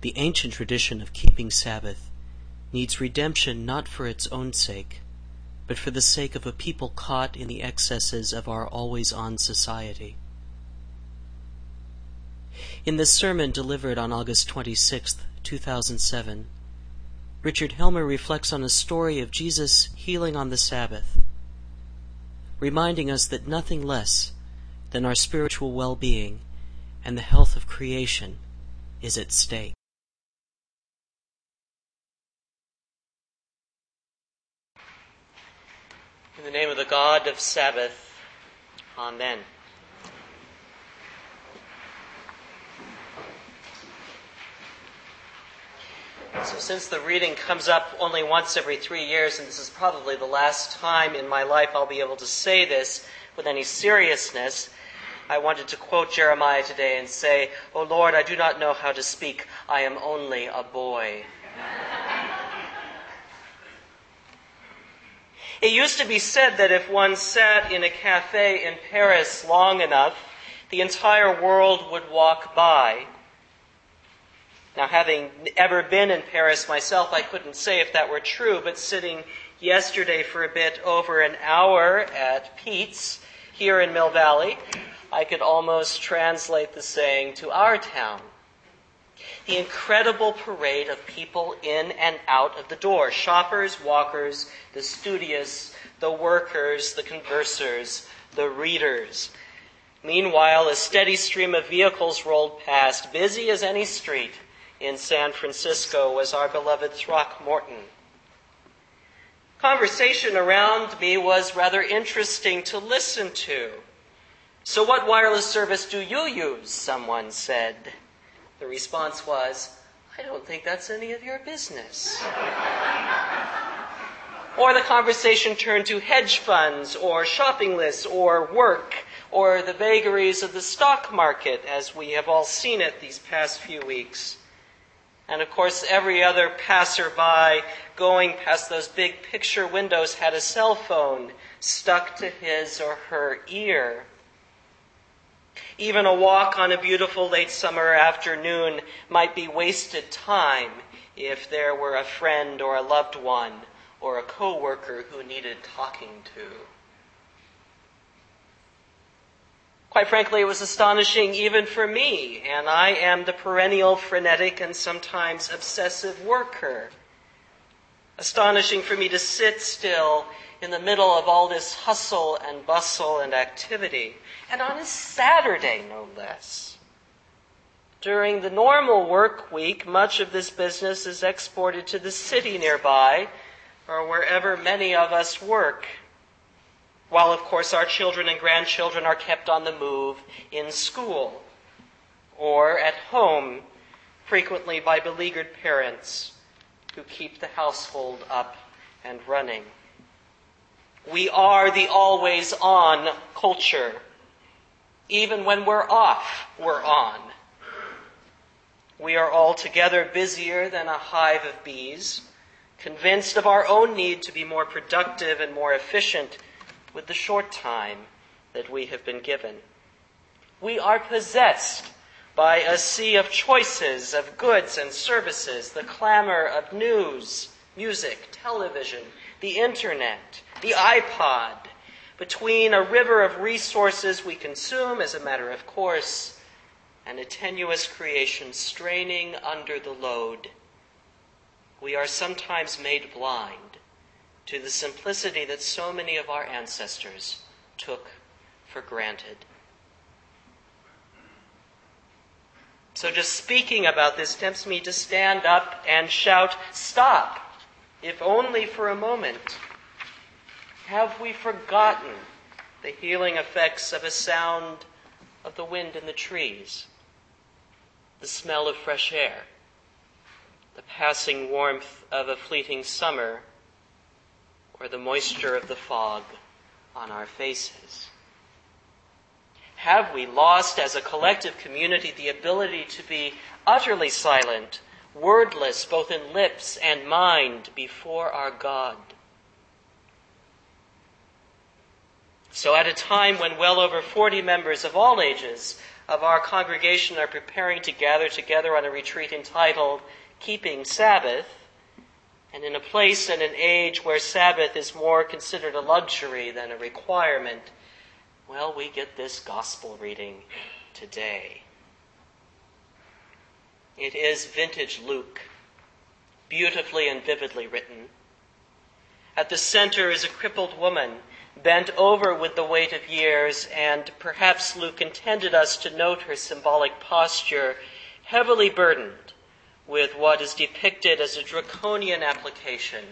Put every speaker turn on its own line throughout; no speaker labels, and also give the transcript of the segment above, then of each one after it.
the ancient tradition of keeping Sabbath needs redemption not for its own sake, but for the sake of a people caught in the excesses of our always on society. In this sermon delivered on August 26, 2007, Richard Helmer reflects on a story of Jesus healing on the Sabbath, reminding us that nothing less than our spiritual well being and the health of creation is at stake. In the name of the God of Sabbath, Amen. So, since the reading comes up only once every three years, and this is probably the last time in my life I'll be able to say this with any seriousness, I wanted to quote Jeremiah today and say, O Lord, I do not know how to speak. I am only a boy. It used to be said that if one sat in a cafe in Paris long enough, the entire world would walk by. Now, having ever been in Paris myself, I couldn't say if that were true, but sitting yesterday for a bit over an hour at Peet's here in Mill Valley, I could almost translate the saying to our town. The incredible parade of people in and out of the door shoppers, walkers, the studious, the workers, the conversers, the readers. Meanwhile, a steady stream of vehicles rolled past, busy as any street in San Francisco was our beloved Throckmorton. Conversation around me was rather interesting to listen to. So, what wireless service do you use? Someone said. The response was, I don't think that's any of your business. or the conversation turned to hedge funds, or shopping lists, or work, or the vagaries of the stock market as we have all seen it these past few weeks. And of course, every other passerby going past those big picture windows had a cell phone stuck to his or her ear. Even a walk on a beautiful late summer afternoon might be wasted time if there were a friend or a loved one or a coworker who needed talking to. Quite frankly, it was astonishing even for me, and I am the perennial frenetic and sometimes obsessive worker. Astonishing for me to sit still in the middle of all this hustle and bustle and activity, and on a Saturday, no less. During the normal work week, much of this business is exported to the city nearby or wherever many of us work. While of course our children and grandchildren are kept on the move in school or at home, frequently by beleaguered parents who keep the household up and running. We are the always on culture. Even when we're off, we're on. We are altogether busier than a hive of bees, convinced of our own need to be more productive and more efficient with the short time that we have been given. We are possessed by a sea of choices of goods and services, the clamor of news, music, television, the internet, the iPod, between a river of resources we consume as a matter of course and a tenuous creation straining under the load. We are sometimes made blind to the simplicity that so many of our ancestors took for granted. So, just speaking about this tempts me to stand up and shout, Stop, if only for a moment. Have we forgotten the healing effects of a sound of the wind in the trees, the smell of fresh air, the passing warmth of a fleeting summer? or the moisture of the fog on our faces? Have we lost as a collective community the ability to be utterly silent, wordless, both in lips and mind, before our God? So, at a time when well over 40 members of all ages of our congregation are preparing to gather together on a retreat entitled Keeping Sabbath, and in a place and an age where Sabbath is more considered a luxury than a requirement, well, we get this gospel reading today. It is vintage Luke, beautifully and vividly written. At the center is a crippled woman, bent over with the weight of years, and perhaps Luke intended us to note her symbolic posture, heavily burdened with what is depicted as a draconian application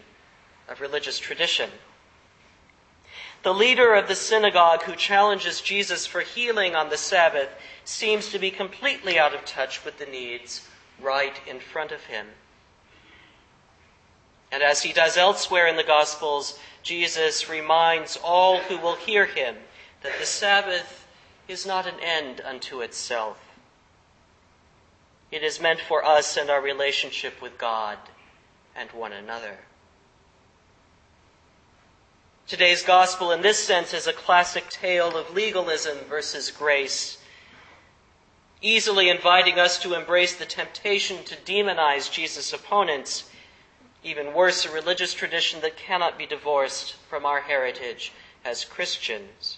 of religious tradition. The leader of the synagogue who challenges Jesus for healing on the Sabbath seems to be completely out of touch with the needs right in front of him. And as he does elsewhere in the Gospels, Jesus reminds all who will hear him that the Sabbath is not an end unto itself. It is meant for us and our relationship with God and one another. Today's gospel, in this sense, is a classic tale of legalism versus grace, easily inviting us to embrace the temptation to demonize Jesus' opponents. Even worse, a religious tradition that cannot be divorced from our heritage as Christians.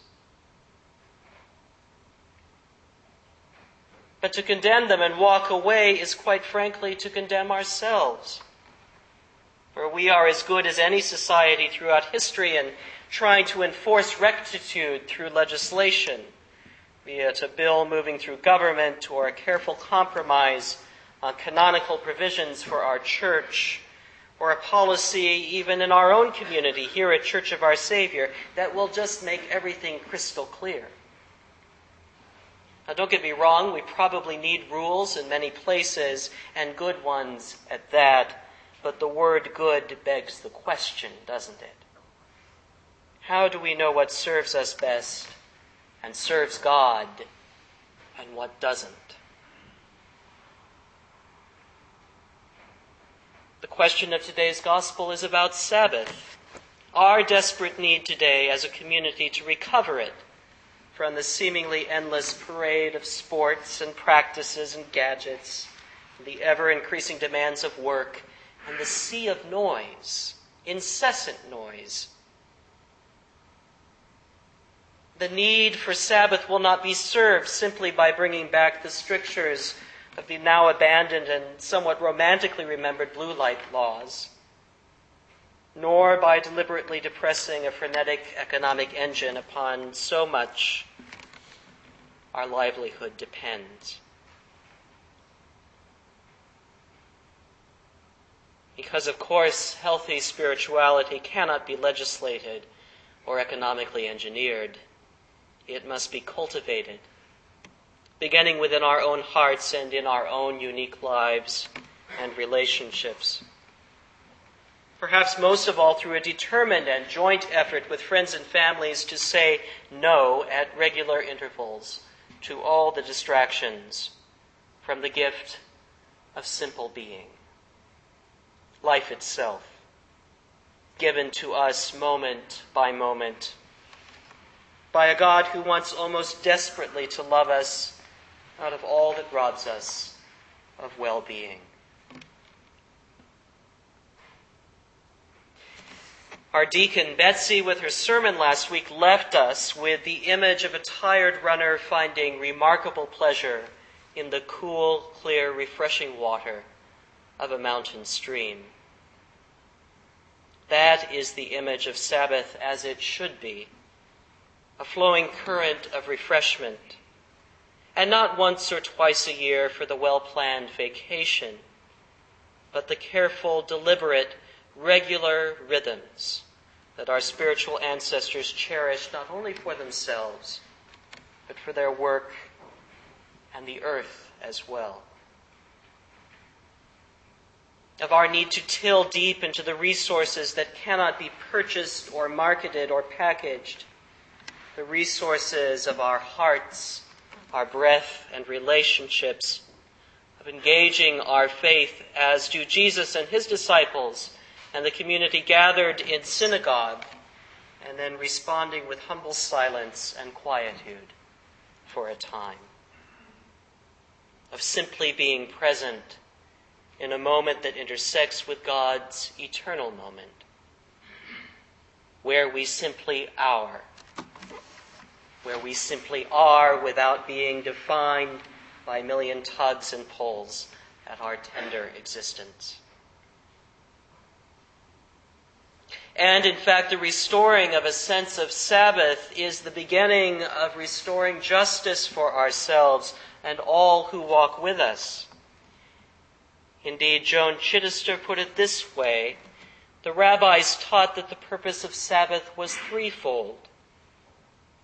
But to condemn them and walk away is quite frankly to condemn ourselves. For we are as good as any society throughout history in trying to enforce rectitude through legislation, be it a bill moving through government or a careful compromise on canonical provisions for our church, or a policy even in our own community here at Church of Our Savior that will just make everything crystal clear. Now, don't get me wrong, we probably need rules in many places, and good ones at that, but the word good begs the question, doesn't it? How do we know what serves us best and serves God and what doesn't? The question of today's gospel is about Sabbath, our desperate need today as a community to recover it from the seemingly endless parade of sports and practices and gadgets, the ever increasing demands of work, and the sea of noise, incessant noise. The need for Sabbath will not be served simply by bringing back the strictures of the now abandoned and somewhat romantically remembered blue light laws nor by deliberately depressing a frenetic economic engine upon so much our livelihood depends. Because, of course, healthy spirituality cannot be legislated or economically engineered. It must be cultivated, beginning within our own hearts and in our own unique lives and relationships perhaps most of all through a determined and joint effort with friends and families to say no at regular intervals to all the distractions from the gift of simple being, life itself, given to us moment by moment by a God who wants almost desperately to love us out of all that robs us of well being. Our deacon Betsy, with her sermon last week, left us with the image of a tired runner finding remarkable pleasure in the cool, clear, refreshing water of a mountain stream. That is the image of Sabbath as it should be a flowing current of refreshment, and not once or twice a year for the well planned vacation, but the careful, deliberate, regular rhythms that our spiritual ancestors cherished not only for themselves, but for their work and the earth as well. Of our need to till deep into the resources that cannot be purchased or marketed or packaged, the resources of our hearts, our breath, and relationships, of engaging our faith as do Jesus and his disciples and the community gathered in synagogue, and then responding with humble silence and quietude for a time. of simply being present in a moment that intersects with God's eternal moment, where we simply are, where we simply are without being defined by a million tugs and pulls at our tender existence. And in fact, the restoring of a sense of Sabbath is the beginning of restoring justice for ourselves and all who walk with us. Indeed, Joan Chittister put it this way the rabbis taught that the purpose of Sabbath was threefold.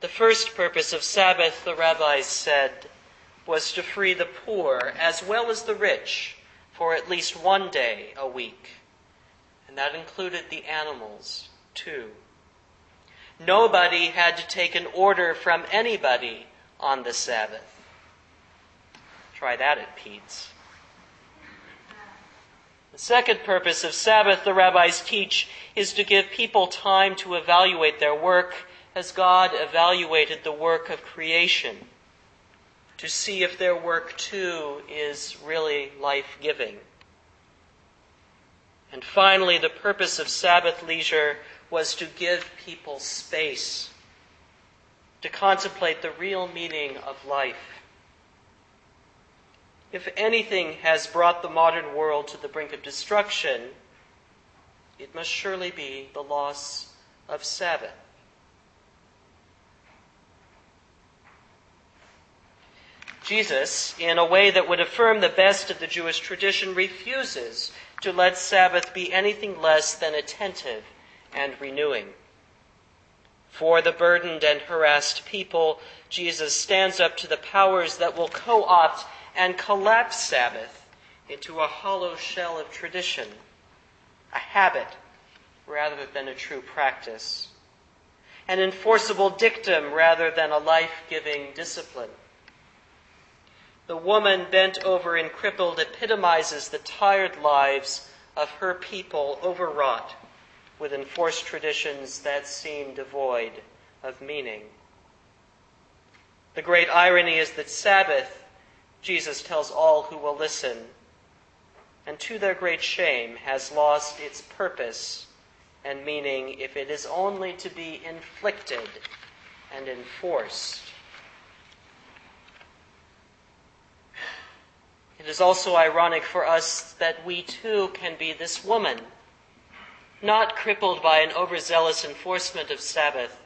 The first purpose of Sabbath, the rabbis said, was to free the poor as well as the rich for at least one day a week and that included the animals too. Nobody had to take an order from anybody on the Sabbath. Try that at Peet's. The second purpose of Sabbath, the rabbis teach, is to give people time to evaluate their work as God evaluated the work of creation, to see if their work too is really life giving. And finally, the purpose of Sabbath leisure was to give people space to contemplate the real meaning of life. If anything has brought the modern world to the brink of destruction, it must surely be the loss of Sabbath. Jesus, in a way that would affirm the best of the Jewish tradition, refuses to let Sabbath be anything less than attentive and renewing. For the burdened and harassed people, Jesus stands up to the powers that will co opt and collapse Sabbath into a hollow shell of tradition, a habit rather than a true practice, an enforceable dictum rather than a life giving discipline. The woman bent over and crippled epitomizes the tired lives of her people overwrought with enforced traditions that seem devoid of meaning. The great irony is that Sabbath, Jesus tells all who will listen, and to their great shame, has lost its purpose and meaning if it is only to be inflicted and enforced. It is also ironic for us that we too can be this woman, not crippled by an overzealous enforcement of Sabbath,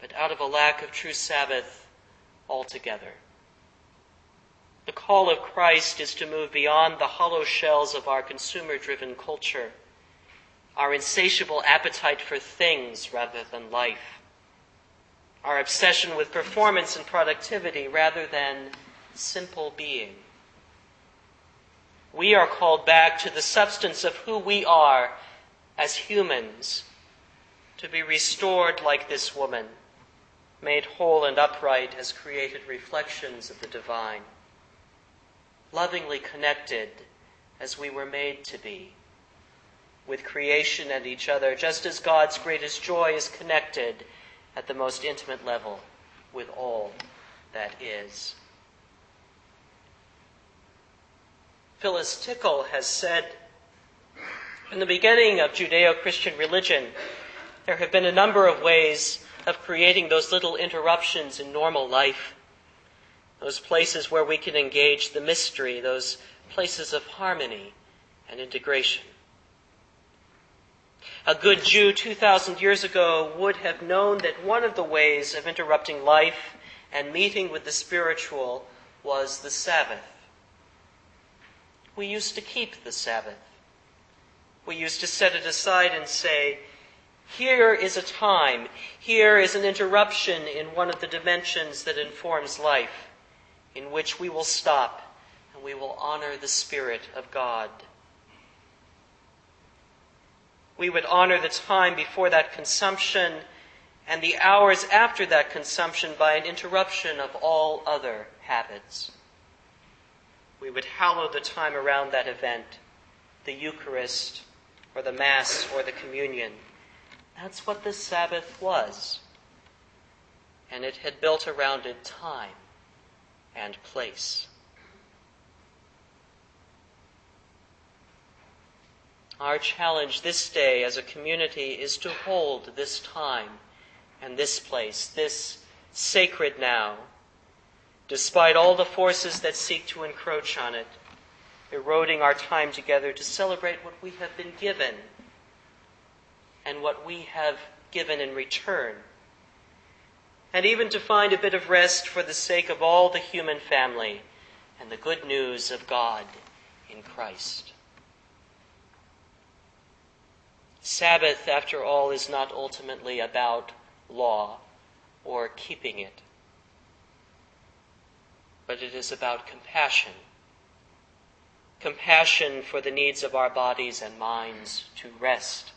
but out of a lack of true Sabbath altogether. The call of Christ is to move beyond the hollow shells of our consumer driven culture, our insatiable appetite for things rather than life, our obsession with performance and productivity rather than simple being. We are called back to the substance of who we are as humans, to be restored like this woman, made whole and upright as created reflections of the divine, lovingly connected as we were made to be with creation and each other, just as God's greatest joy is connected at the most intimate level with all that is. Phyllis Tickle has said In the beginning of Judeo Christian religion, there have been a number of ways of creating those little interruptions in normal life, those places where we can engage the mystery, those places of harmony and integration. A good Jew 2,000 years ago would have known that one of the ways of interrupting life and meeting with the spiritual was the Sabbath we used to keep the Sabbath. We used to set it aside and say, here is a time, here is an interruption in one of the dimensions that informs life, in which we will stop and we will honor the Spirit of God. We would honor the time before that consumption and the hours after that consumption by an interruption of all other habits we would hallow the time around that event, the Eucharist or the Mass or the Communion. That's what the Sabbath was. And it had built around it time and place. Our challenge this day as a community is to hold this time and this place, this sacred now, despite all the forces that seek to encroach on it, eroding our time together to celebrate what we have been given and what we have given in return and even to find a bit of rest for the sake of all the human family and the good news of God in Christ. Sabbath, after all, is not ultimately about law or keeping it, but it is about compassion. Compassion for the needs of our bodies and minds to rest.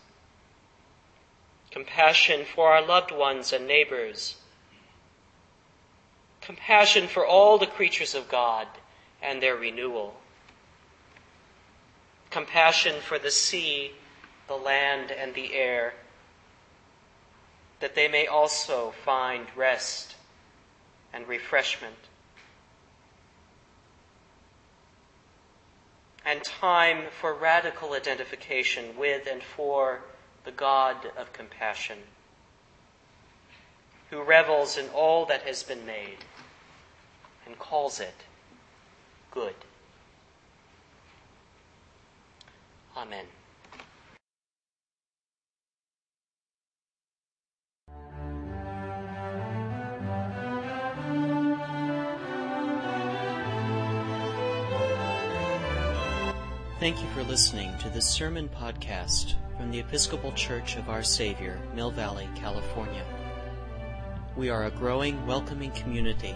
Compassion for our loved ones and neighbors. Compassion for all the creatures of God and their renewal. Compassion for the sea the land and the air, that they may also find rest and refreshment. And time for radical identification with and for the God of compassion, who revels in all that has been made and calls it good. Amen. Thank you for listening to this sermon podcast from the Episcopal Church of Our Savior, Mill Valley, California. We are a growing, welcoming community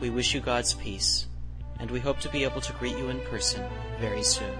We wish you God's peace, and we hope to be able to greet you in person very soon.